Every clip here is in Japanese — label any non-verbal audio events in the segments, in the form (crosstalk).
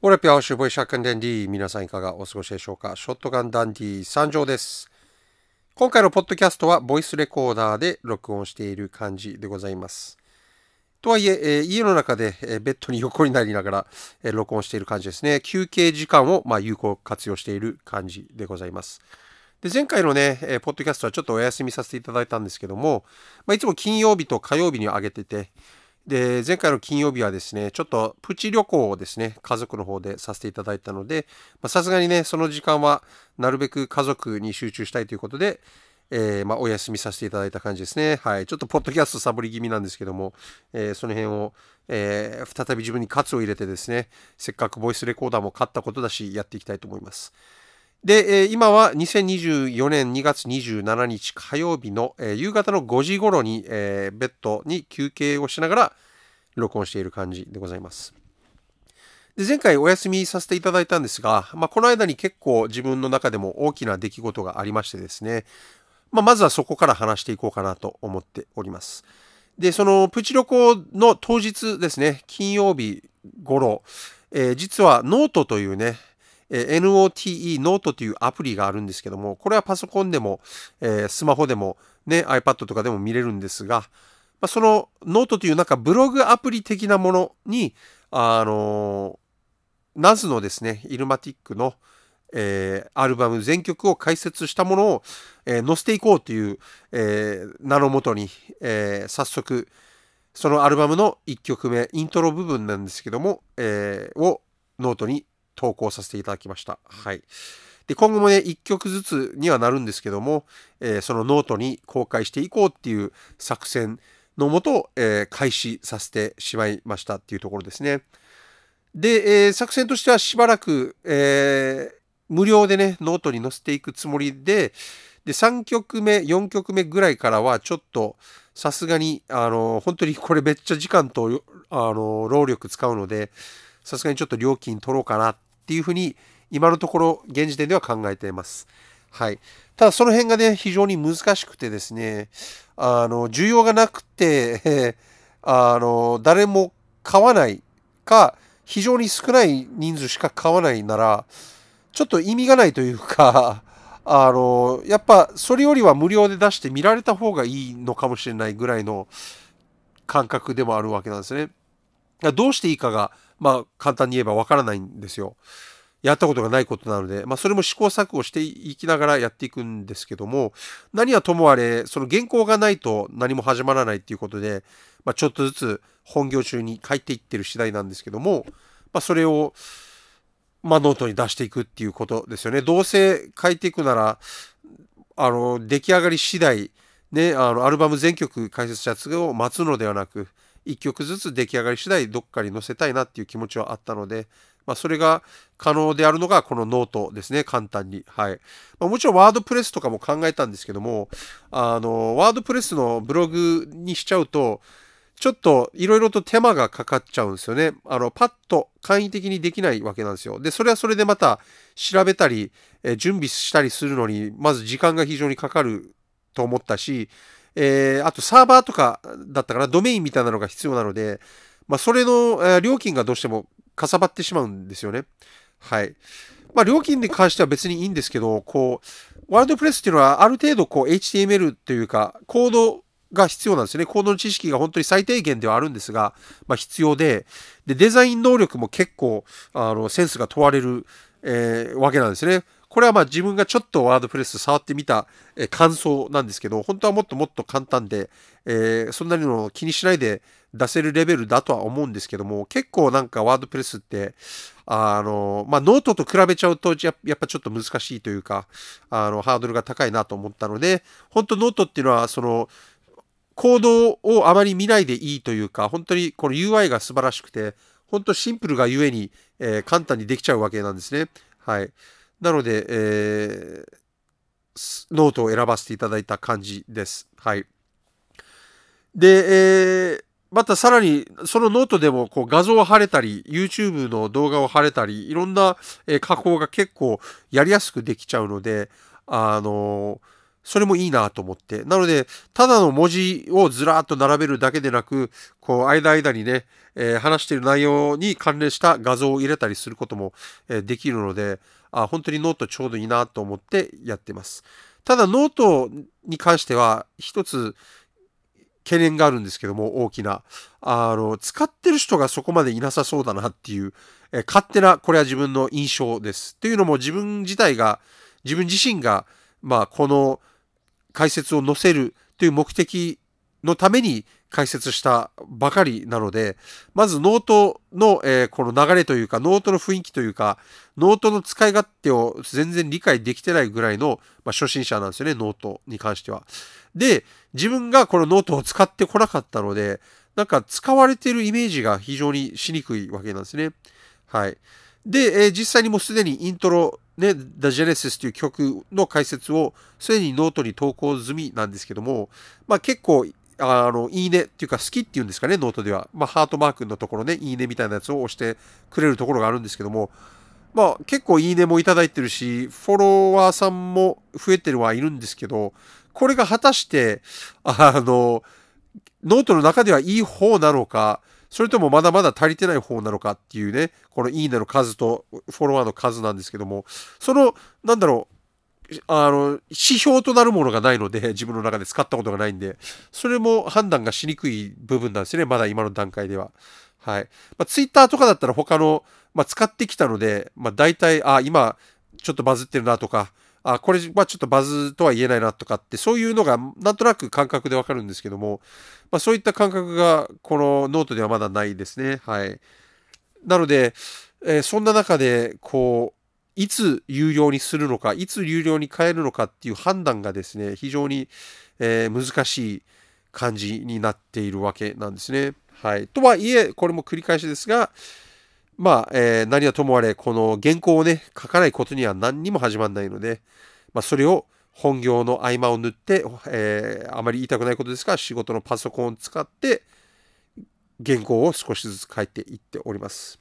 オレピアオシュボイシャックンデンディ皆さんいかがお過ごしでしょうか？ショットガンダンディ参上です。今回のポッドキャストはボイスレコーダーで録音している感じでございます。とはいえ、えー、家の中で、えー、ベッドに横になりながら、えー、録音している感じですね。休憩時間を、まあ、有効活用している感じでございます。で前回のね、えー、ポッドキャストはちょっとお休みさせていただいたんですけども、まあ、いつも金曜日と火曜日に上げてて、で、前回の金曜日はですね、ちょっとプチ旅行をですね、家族の方でさせていただいたので、さすがにね、その時間はなるべく家族に集中したいということで、えー、まあ、お休みさせていただいた感じですね。はい。ちょっとポッドキャストサボり気味なんですけども、えー、その辺を、えー、再び自分に喝を入れてですね、せっかくボイスレコーダーも買ったことだし、やっていきたいと思います。で、え今は2024年2月27日火曜日の、え夕方の5時頃に、えベッドに休憩をしながら録音している感じでございます。で前回お休みさせていただいたんですが、まあ、この間に結構自分の中でも大きな出来事がありましてですね、まあ、まずはそこから話していこうかなと思っております。で、そのプチ旅行の当日ですね、金曜日頃、えー、実はノートというね、え NOTE ノートというアプリがあるんですけども、これはパソコンでも、えー、スマホでも、ね、iPad とかでも見れるんですが、まあ、そのノートというなんかブログアプリ的なものに、あのー、 Nas のですね、 Illmatic の、えー、アルバム全曲を解説したものを、えー、載せていこうという、えー、名のもとに、えー、早速そのアルバムの1曲目イントロ部分なんですけども、えー、をノートに投稿させていただきました。はい。で、今後もね、1曲ずつにはなるんですけども、えー、そのノートに公開していこうっていう作戦のもと、えー、開始させてしまいましたっていうところですね。で、えー、作戦としてはしばらく、え無料でね、ノートに載せていくつもりで、で、3曲目、4曲目ぐらいからは、ちょっと、さすがに、あの、本当にこれめっちゃ時間と、あの、労力使うので、さすがにちょっと料金取ろうかなっていうふうに、今のところ、現時点では考えています。はい。ただ、その辺がね、非常に難しくてですね、あの、需要がなくて、(laughs) あの、誰も買わないか、非常に少ない人数しか買わないなら、ちょっと意味がないというか、(laughs) あの、やっぱそれよりは無料で出して見られた方がいいのかもしれないぐらいの感覚でもあるわけなんですね。どうしていいかが、まあ簡単に言えばわからないんですよ。やったことがないことなので、まあそれも試行錯誤していきながらやっていくんですけども、何はともあれ、その原稿がないと何も始まらないっていうことで、まあちょっとずつ本業中に書いていってる次第なんですけども、まあそれを、まあ、ノートに出していくっていうことですよね。どうせ書いていくなら、あの、出来上がり次第、ね、あの、アルバム全曲解説したやつを待つのではなく、1曲ずつ出来上がり次第どっかに載せたいなっていう気持ちはあったので、まあ、それが可能であるのがこのノートですね、簡単に。はい。まあ、もちろん WordPress とかも考えたんですけども、あの、 WordPress のブログにしちゃうと、ちょっといろいろと手間がかかっちゃうんですよね。あの、パッと簡易的にできないわけなんですよ。で、それはそれでまた調べたり、え準備したりするのに、まず時間が非常にかかると思ったし、えー、あとサーバーとかだったかな、ドメインみたいなのが必要なので、まあ、それの、え料金がどうしてもかさばってしまうんですよね。はい。まあ、料金に関しては別にいいんですけど、こう、ワールドプレスっていうのはある程度こう HTML というか、コードが必要なんですね。コードの知識が本当に最低限ではあるんですが、まあ、必要でで、デザイン能力も結構あのセンスが問われる、えー、わけなんですね。これはまあ自分がちょっと WordPress 触ってみた、感想なんですけど、本当はもっともっと簡単で、えー、そんなにの気にしないで出せるレベルだとは思うんですけども、結構なんか WordPress って、あの、まあ、ノートと比べちゃうとや、やっぱちょっと難しいというか、あの、ハードルが高いなと思ったので、本当ノートっていうのは、その、コードをあまり見ないでいいというか、本当にこの UI が素晴らしくて、本当シンプルがゆえに、えー、簡単にできちゃうわけなんですね。はい。なので、えー、ノートを選ばせていただいた感じです。はい。で、えー、またさらに、そのノートでもこう画像を貼れたり、YouTube の動画を貼れたり、いろんな加工が結構やりやすくできちゃうので、あのーそれもいいなと思って。なので、ただの文字をずらーっと並べるだけでなく、こう、間間にね、えー、話している内容に関連した画像を入れたりすることも、えー、できるので、あ、本当にノートちょうどいいなと思ってやってます。ただ、ノートに関しては、一つ、懸念があるんですけども、大きな。あの、使ってる人がそこまでいなさそうだなっていう、え勝手な、これは自分の印象です。というのも自分自体が、自分自身が、まあ、この解説を載せるという目的のために開設したばかりなので、まずノートの、えー、この流れというか、ノートの雰囲気というか、ノートの使い勝手を全然理解できてないぐらいの、まあ、初心者なんですよね、ノートに関しては。で、自分がこのノートを使ってこなかったので、なんか使われてるイメージが非常にしにくいわけなんですね。はい。で、えー、実際にもうすでにイントロ、ね、The Genesis という曲の解説をすでにノートに投稿済みなんですけども、まあ結構あの、いいねっていうか好きっていうんですかね、ノートでは。まあ、ハートマークのところね、いいねみたいなやつを押してくれるところがあるんですけども、まあ、結構いいねもいただいてるし、フォロワーさんも増えてるはいるんですけど、これが果たして、あの、ノートの中ではいい方なのか、それともまだまだ足りてない方なのかっていうね、このいいねの数とフォロワーの数なんですけども、その、なんだろう、あの、指標となるものがないので、(laughs) 自分の中で使ったことがないんで、それも判断がしにくい部分なんですね。まだ今の段階では。はい。まあ、ツイッターとかだったら他の、まあ、使ってきたので、まあ、大体、あ、今、ちょっとバズってるなとか、あ、これはちょっとバズとは言えないなとかって、そういうのがなんとなく感覚でわかるんですけども、まあ、そういった感覚がこのノートではまだないですね。はい。なので、えー、そんな中で、こう、いつ有料にするのか、いつ有料に変えるのかっていう判断がですね、非常に、えー、難しい感じになっているわけなんですね。はい。とはいえ、これも繰り返しですが、まあ、えー、何はともあれ、この原稿をね、書かないことには何にも始まらないので、まあ、それを本業の合間を縫って、えー、あまり言いたくないことですが、仕事のパソコンを使って、原稿を少しずつ書いていっております。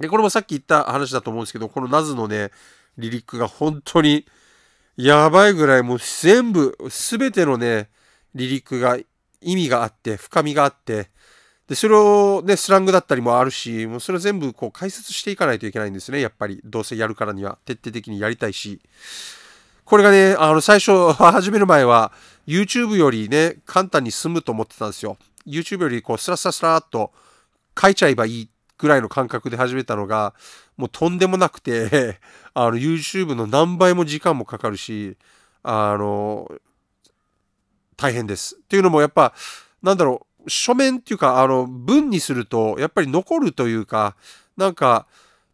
で、これもさっき言った話だと思うんですけど、このナズのね、リリックが本当にやばいぐらいもう全部、すべてのね、リリックが意味があって、深みがあって、で、それをね、スラングだったりもあるし、もうそれを全部こう解説していかないといけないんですね、やっぱり。どうせやるからには、徹底的にやりたいし。これがね、あの、最初 (laughs) 始める前は、YouTube よりね、簡単に済むと思ってたんですよ。YouTube よりこう、スラスラスラっと書いちゃえばいいぐらいの感覚で始めたのが、もうとんでもなくて、(laughs) あの、YouTube の何倍も時間もかかるし、あの、大変です。っていうのもやっぱ、なんだろう、書面っていうか、あの、文にすると、やっぱり残るというか、なんか、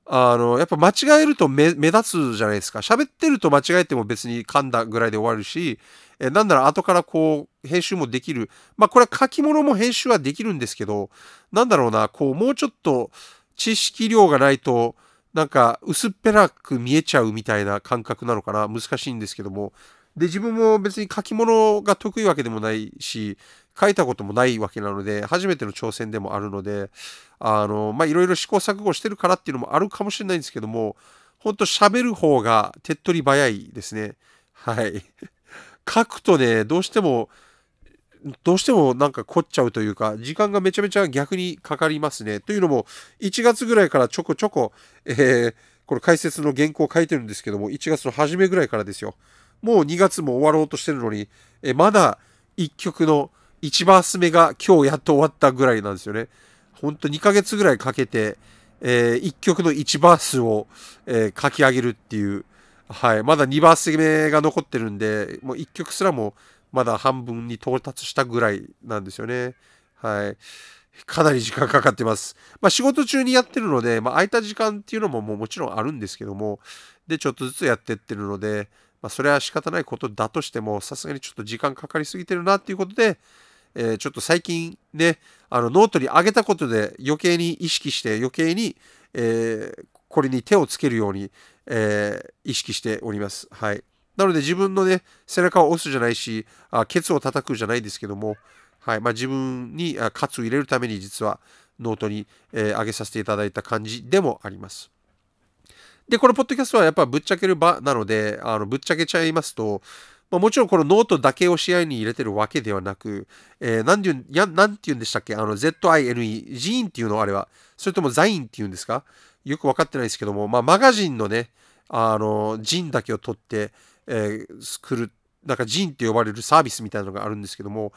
あの、やっぱ間違えると目立つじゃないですか。喋ってると間違えても別に噛んだぐらいで終わるし、えなんなら後からこう、編集もできる。まあこれは書き物も編集はできるんですけど、なんだろうな、こう、もうちょっと知識量がないと、なんか薄っぺらく見えちゃうみたいな感覚なのかな。難しいんですけども。で、自分も別に書き物が得意わけでもないし、書いたこともないわけなので、初めての挑戦でもあるので、あの、まあ、いろいろ試行錯誤してるからっていうのもあるかもしれないんですけども、ほんと喋る方が手っ取り早いですね。はい。書くとね、どうしても、どうしてもなんか凝っちゃうというか、時間がめちゃめちゃ逆にかかりますね。というのも、1月ぐらいからちょこちょこ、えー、これ解説の原稿を書いてるんですけども、1月の初めぐらいからですよ。もう2月も終わろうとしてるのに、えまだ1曲の1バース目が今日やっと終わったぐらいなんですよね。ほんと2ヶ月ぐらいかけて、えー、1曲の1バースを、えー、書き上げるっていう、はい。まだ2バース目が残ってるんで、もう1曲すらもまだ半分に到達したぐらいなんですよね。はい。かなり時間かかってます。まあ仕事中にやってるので、まあ空いた時間っていうのももうもちろんあるんですけども、で、ちょっとずつやってってるので、まあそれは仕方ないことだとしても、さすがにちょっと時間かかりすぎてるなっていうことで、えー、ちょっと最近ね、あのノートに上げたことで余計に意識して余計に、えー、これに手をつけるように、えー、意識しております。はい。なので自分のね、背中を押すじゃないし、あケツを叩くじゃないですけども、はい。まあ、自分に喝を入れるために実はノートに、えー、上げさせていただいた感じでもあります。で、このポッドキャストはやっぱぶっちゃける場なので、あのぶっちゃけちゃいますと、まあ、もちろんこのノートだけを視野に入れてるわけではなく、えー、なんて言うん、なんて言うんでしたっけ？あの、ZINE、ジーンっていうのあれは、それともザインっていうんですか？よくわかってないですけども、まあ、マガジンのね、あの、ジンだけを取って、えー、作る、なんかジンって呼ばれるサービスみたいなのがあるんですけども、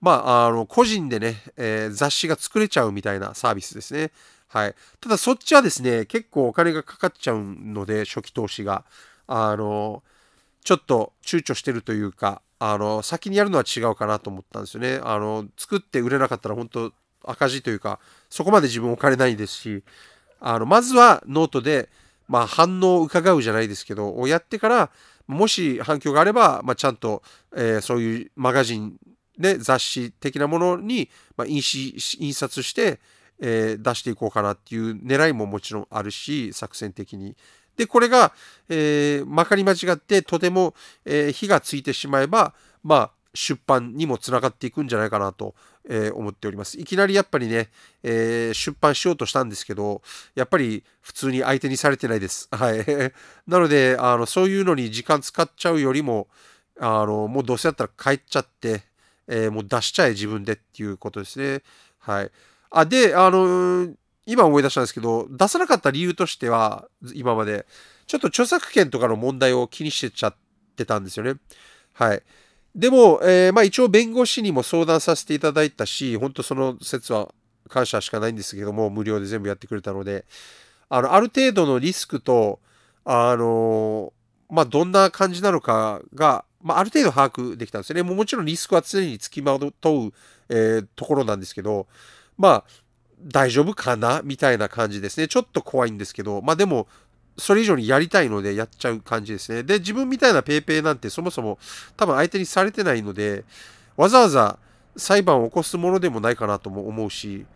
まあ、あの、個人でね、えー、雑誌が作れちゃうみたいなサービスですね。はい。ただそっちはですね、結構お金がかかっちゃうので、初期投資が。あの、ちょっと躊躇してるというか、あの、先にやるのは違うかなと思ったんですよね。あの、作って売れなかったら本当赤字というか、そこまで自分お金ないですし、あの、まずはノートで、まあ、反応を伺うじゃないですけど、をやってから、もし反響があれば、まあ、ちゃんと、えー、そういうマガジンで雑誌的なものに、まあ、印印刷して、えー、出していこうかなっていう狙いももちろんあるし、作戦的に。で、これが、えー、まかり間違ってとても、え、火がついてしまえば、まあ、出版にもつながっていくんじゃないかなと、え、思っております。いきなりやっぱりね、えー、出版しようとしたんですけど、やっぱり普通に相手にされてないです。(laughs) はい。(laughs) なので、あの、そういうのに時間使っちゃうよりも、あの、もうどうせだったら帰っちゃって、えー、もう出しちゃえ自分でっていうことですね。はい。あ、で、あの今思い出したんですけど、出さなかった理由としては、今まで、ちょっと著作権とかの問題を気にしてちゃってたんですよね。はい。でも、えー、まあ一応弁護士にも相談させていただいたし、本当その説は感謝しかないんですけども、無料で全部やってくれたので、あの、ある程度のリスクと、あのまあどんな感じなのかが、まあある程度把握できたんですよね。もうもちろんリスクは常につきまとう、えー、ところなんですけど、まあ、大丈夫かなみたいな感じですね。ちょっと怖いんですけど、まあでも、それ以上にやりたいのでやっちゃう感じですね。で、自分みたいな PayPay なんてそもそも多分相手にされてないので、わざわざ裁判を起こすものでもないかなとも思うし、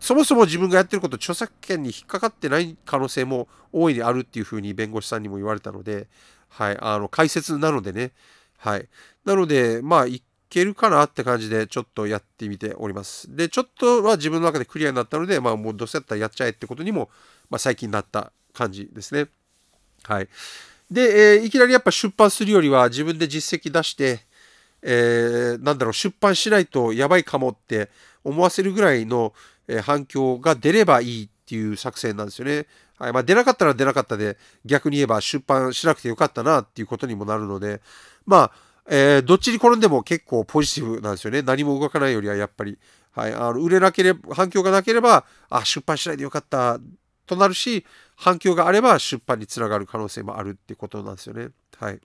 そもそも自分がやってること著作権に引っかかってない可能性も大いにあるっていうふうに弁護士さんにも言われたので、はい、あの、解説なのでね、はい。なので、まあ、いけるかなって感じでちょっとやってみております。で、ちょっとは自分の中でクリアになったので、まあもうどうせやったらやっちゃえってことにも、まあ最近なった感じですね。はい。で、えー、いきなりやっぱ出版するよりは自分で実績出して、えー、なんだろう、出版しないとやばいかもって思わせるぐらいの、えー、反響が出ればいいっていう作戦なんですよね。はい。まあ出なかったら出なかったで、逆に言えば出版しなくてよかったなっていうことにもなるので、まあ、えー、どっちに転んでも結構ポジティブなんですよね。何も動かないよりはやっぱり。はい。あの、売れなければ、反響がなければ、あ、出版しないでよかったとなるし、反響があれば出版につながる可能性もあるっていうことなんですよね。はい。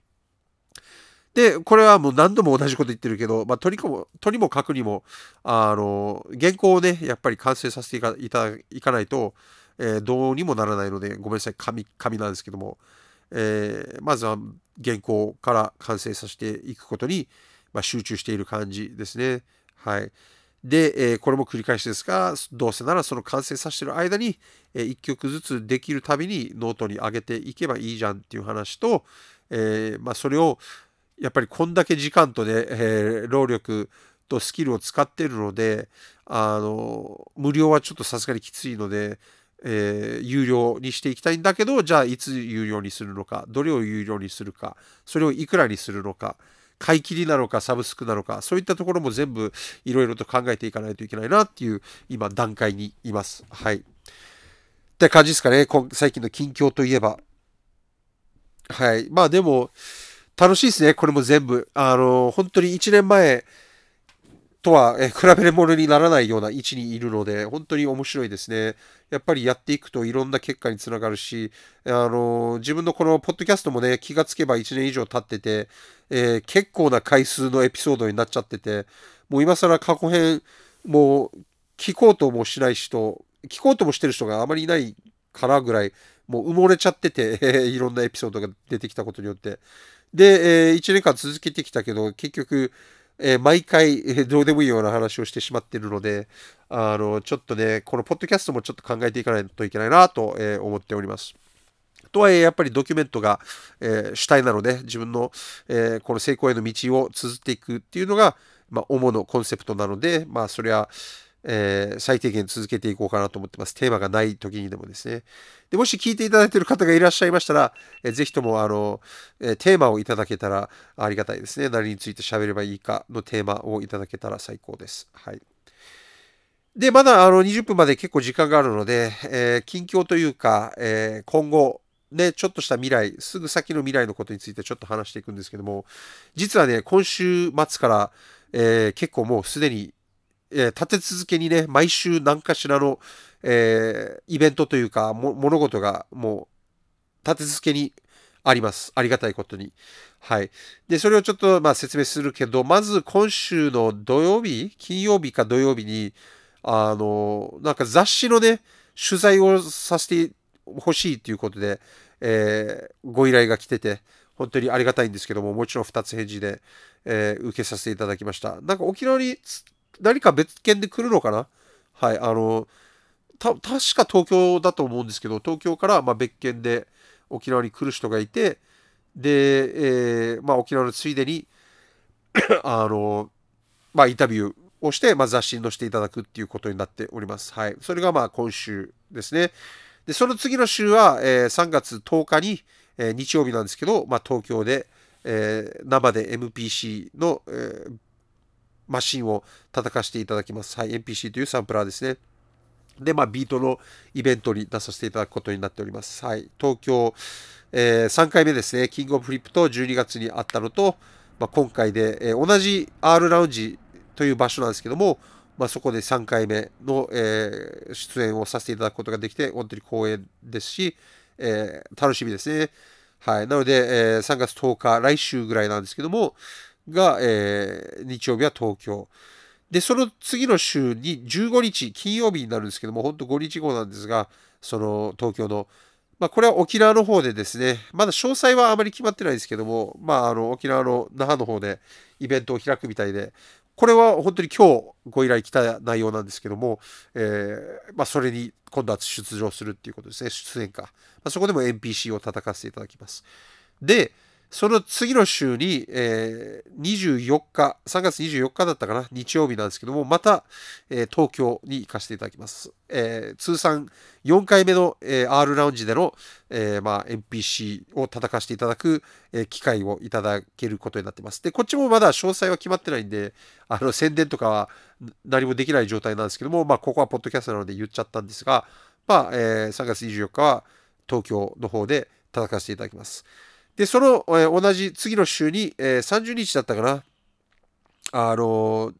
で、これはもう何度も同じこと言ってるけど、まあ、とにも、とにもかくにも、あの、原稿をね、やっぱり完成させていかいたいかないと、えー、どうにもならないので、ごめんなさい、紙、紙なんですけども、えー、まずは原稿から完成させていくことに、まあ、集中している感じですね。はい。で、え、これも繰り返しですが、どうせならその完成させてる間に、え、1曲ずつできるたびにノートに上げていけばいいじゃんっていう話と、え、まあ、それをやっぱりこんだけ時間とね、え労力とスキルを使ってるので、あの、無料はちょっとさすがにきついので、えー、有料にしていきたいんだけど、じゃあいつ有料にするのか、どれを有料にするか、それをいくらにするのか、買い切りなのかサブスクなのか、そういったところも全部いろいろと考えていかないといけないなっていう今段階にいます。はい。って感じですかね、最近の近況といえば。はい。まあでも、楽しいですね、これも全部。あの、本当に1年前、とは、比べるものにならないような位置にいるので、本当に面白いですね。やっぱりやっていくといろんな結果につながるし、あの自分のこのポッドキャストもね、気がつけば1年以上経ってて、えー、結構な回数のエピソードになっちゃってて、もう今更過去編、もう聞こうともしない人、聞こうともしてる人があまりいないからぐらい、もう埋もれちゃってて、(laughs) いろんなエピソードが出てきたことによって。で、えー、1年間続けてきたけど、結局、えー、毎回、えー、どうでもいいような話をしてしまっているので、あの、ちょっとね、このポッドキャストもちょっと考えていかないといけないなと、えー、思っております。とはいえ、やっぱりドキュメントが、え主体なので、自分の、えこの成功への道を綴っていくっていうのが、まあ、主のコンセプトなので、まあ、それは、えー、最低限続けていこうかなと思ってます。テーマがない時にでもですね。でもし聞いていただいている方がいらっしゃいましたら、えー、ぜひとも、あの、えー、テーマをいただけたらありがたいですね。何について喋ればいいかのテーマをいただけたら最高です。はい。で、まだあの20分まで結構時間があるので、え、近況というか、え、今後、ね、ちょっとした未来、すぐ先の未来のことについてちょっと話していくんですけども、実はね、今週末から、え、結構もうすでに、え立て続けにね、毎週何かしらの、えイベントというか、物事がもう立て続けにあります。ありがたいことに。はい。で、それをちょっとまあ説明するけど、まず今週の土曜日、金曜日か土曜日に、あの、なんか雑誌のね、取材をさせてほしいということで、えー、ご依頼が来てて、本当にありがたいんですけども、もちろん2つ返事で、えー、受けさせていただきました。なんか沖縄に何か別件で来るのかな？はい、あの、た、確か東京だと思うんですけど、東京からま別件で沖縄に来る人がいて、で、えー、まあ沖縄のついでに (coughs) あの、まあインタビューをして、まあ、雑誌に載せていただくっていうことになっております。はい。それがまあ今週ですね。で、その次の週は、えー、3月10日に、えー、日曜日なんですけど、まあ、東京で、えー、生で MPC の、えー、マシンを叩かせていただきます。はい。MPC というサンプラーですね。で、まあ、ビートのイベントに出させていただくことになっております。はい。東京、えー、3回目ですね。キングオブフリップと12月にあったのと、まあ、今回で、えー、同じ R ラウンジという場所なんですけども、まあ、そこで3回目の、えー、出演をさせていただくことができて、本当に光栄ですし、え、楽しみですね。はい。なので、え、3月10日、来週ぐらいなんですけども、が、えー、日曜日は東京。で、その次の週に15日、金曜日になるんですけども、本当5日後なんですが、その東京の、まあ、これは沖縄の方でですね、まだ詳細はあまり決まってないですけども、まあ、あの沖縄の那覇の方でイベントを開くみたいで、これは本当に今日ご依頼来た内容なんですけども、えー、まあ、それに今度は出場するっていうことですね、出演か。まあ、そこでも NPC を叩かせていただきます。で、その次の週に、えー、24日、3月24日だったかな、日曜日なんですけども、また、えー、東京に行かせていただきます。えー、通算4回目の、えー、R ラウンジでの、えーまあ、NPC を叩かせていただく、えー、機会をいただけることになってます。で、こっちもまだ詳細は決まってないんで、あの宣伝とかは何もできない状態なんですけども、まあ、ここはポッドキャストなので言っちゃったんですが、まあ、えー、3月24日は東京の方で叩かせていただきます。で、その、えー、同じ次の週に、えー、30日だったかな、あの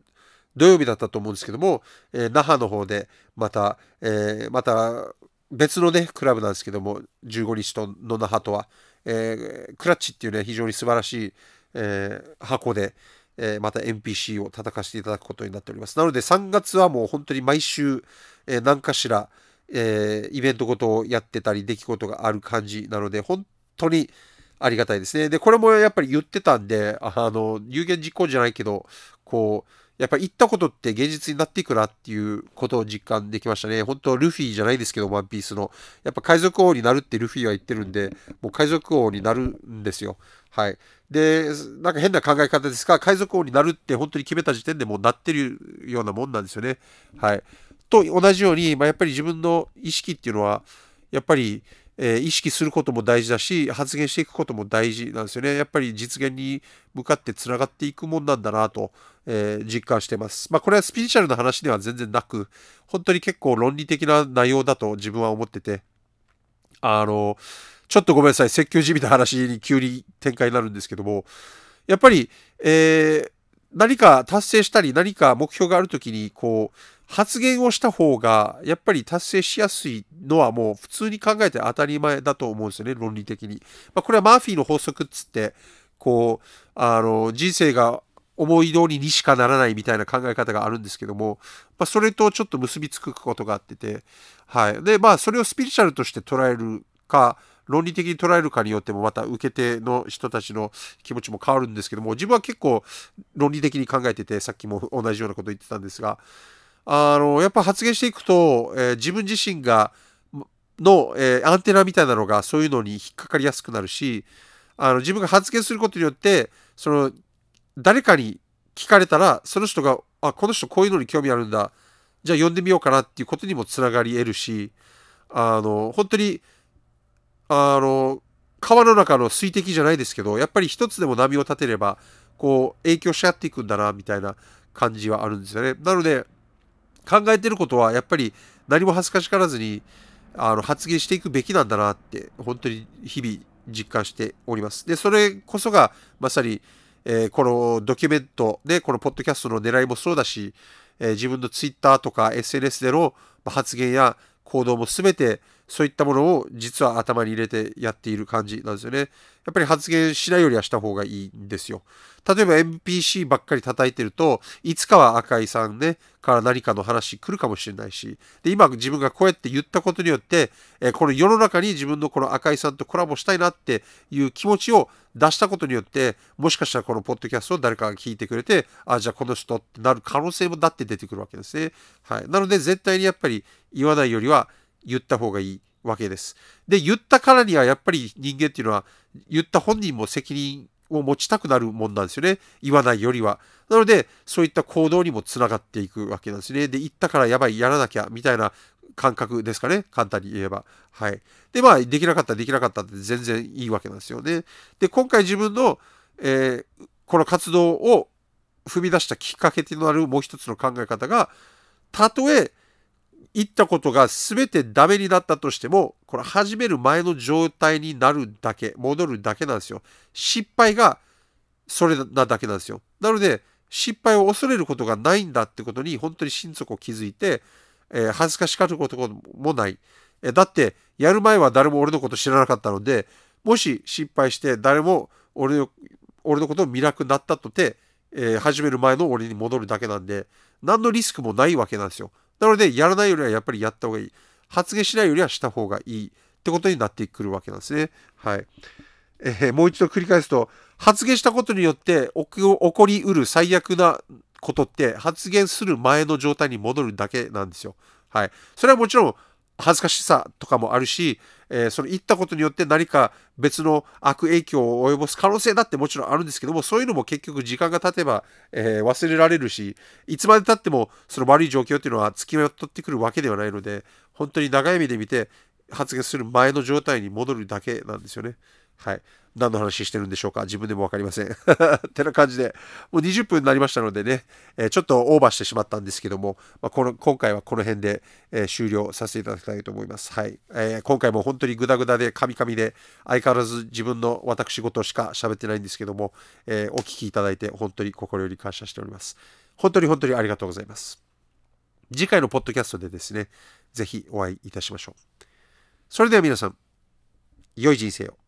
土曜日だったと思うんですけども、えー、那覇の方でまた、えー、また別のね、クラブなんですけども、15日との那覇とは、えー、クラッチっていうね、非常に素晴らしい、えー、箱で、えー、また NPC を叩かせていただくことになっております。なので3月はもう本当に毎週、えー、何かしら、えー、イベントごとをやってたり、出来事がある感じなので、本当に、ありがたいですね。で、これもやっぱり言ってたんで、あの、有言実行じゃないけど、こう、やっぱり言ったことって現実になっていくなっていうことを実感できましたね。本当ルフィじゃないですけど、ワンピースの。やっぱ海賊王になるってルフィは言ってるんで、もう海賊王になるんですよ。はい。で、なんか変な考え方ですが、海賊王になるって本当に決めた時点でもうなってるようなもんなんですよね。はい。と同じように、まあ、やっぱり自分の意識っていうのは、やっぱり、えー、意識することも大事だし、発言していくことも大事なんですよね。やっぱり実現に向かってつながっていくもんなんだなと、えー、実感してます。まあこれはスピリチュアルな話では全然なく、本当に結構論理的な内容だと自分は思ってて、あの、ちょっとごめんなさい、説教じみた話に急に展開になるんですけども、やっぱり、えー、何か達成したり何か目標があるときにこう発言をした方がやっぱり達成しやすいのはもう普通に考えて当たり前だと思うんですよね論理的に。まあ、これはマーフィーの法則っつってこうあの人生が思い通りにしかならないみたいな考え方があるんですけども、まあ、それとちょっと結びつくことがあってて、はい。で、まあ、それをスピリチュアルとして捉えるか、論理的に捉えるかによってもまた受け手の人たちの気持ちも変わるんですけども自分は結構論理的に考えててさっきも同じようなこと言ってたんですがあのやっぱ発言していくと、えー、自分自身がの、えー、アンテナみたいなのがそういうのに引っかかりやすくなるしあの自分が発言することによってその誰かに聞かれたらその人があこの人こういうのに興味あるんだじゃあ読んでみようかなっていうことにもつながり得るし、あの、本当に、あの、川の中の水滴じゃないですけど、やっぱり一つでも波を立てれば、こう、影響し合っていくんだな、みたいな感じはあるんですよね。なので、考えてることは、やっぱり何も恥ずかしからずに、あの、発言していくべきなんだなって、本当に日々実感しております。で、それこそが、まさに、えー、このドキュメントで、このポッドキャストの狙いもそうだし、えー、自分の Twitter とか SNS での発言や行動も全てそういったものを実は頭に入れてやっている感じなんですよね。やっぱり発言しないよりはした方がいいんですよ。例えば NPC ばっかり叩いてると、いつかは赤井さんね、から何かの話来るかもしれないし、で、今自分がこうやって言ったことによって、えこの世の中に自分のこの赤井さんとコラボしたいなっていう気持ちを出したことによって、もしかしたらこのポッドキャストを誰かが聞いてくれて、あ、じゃあこの人ってなる可能性もだって出てくるわけですね。はい。なので絶対にやっぱり言わないよりは言った方がいいわけです。で、言ったからにはやっぱり人間っていうのは言った本人も責任を持ちたくなるもんなんですよね。言わないよりは。なので、そういった行動にもつながっていくわけなんですね。で、言ったからやばい、やらなきゃ、みたいな感覚ですかね。簡単に言えば。はい。で、まあ、できなかったできなかったって全然いいわけなんですよね。で、今回自分の、えー、この活動を踏み出したきっかけとなるもう一つの考え方が、たとえ言ったことが全てダメになったとしても、これ始める前の状態になるだけ、戻るだけなんですよ。失敗がそれなだけなんですよ。なので、失敗を恐れることがないんだってことに本当に心底気づいて、えー、恥ずかしがることもない。え、だって、やる前は誰も俺のこと知らなかったので、もし失敗して誰も俺の俺のことを見なくなったとて、えー、始める前の俺に戻るだけなんで、何のリスクもないわけなんですよ。なので、やらないよりはやっぱりやった方がいい。発言しないよりはした方がいいってことになってくるわけなんですね。はい。えー、もう一度繰り返すと、発言したことによって起こりうる最悪なことって発言する前の状態に戻るだけなんですよ。はい。それはもちろん恥ずかしさとかもあるし、えー、その行ったことによって何か別の悪影響を及ぼす可能性だってもちろんあるんですけども、そういうのも結局時間が経てば、えー、忘れられるし、いつまでたってもその悪い状況っていうのは付きまとってくるわけではないので、本当に長い目で見て発言する前の状態に戻るだけなんですよね。はい。何の話してるんでしょうか？自分でも分かりません。っ (laughs) てな感じで、もう20分になりましたのでね、えー、ちょっとオーバーしてしまったんですけども、まあ、この今回はこの辺で、えー、終了させていただきたいと思います。はい。えー、今回も本当にグダグダでカミカミで、相変わらず自分の私事しか喋ってないんですけども、えお聞きいただいて本当に心より感謝しております。本当に本当にありがとうございます。次回のポッドキャストでですね、ぜひお会いいたしましょう。それでは皆さん、良い人生を。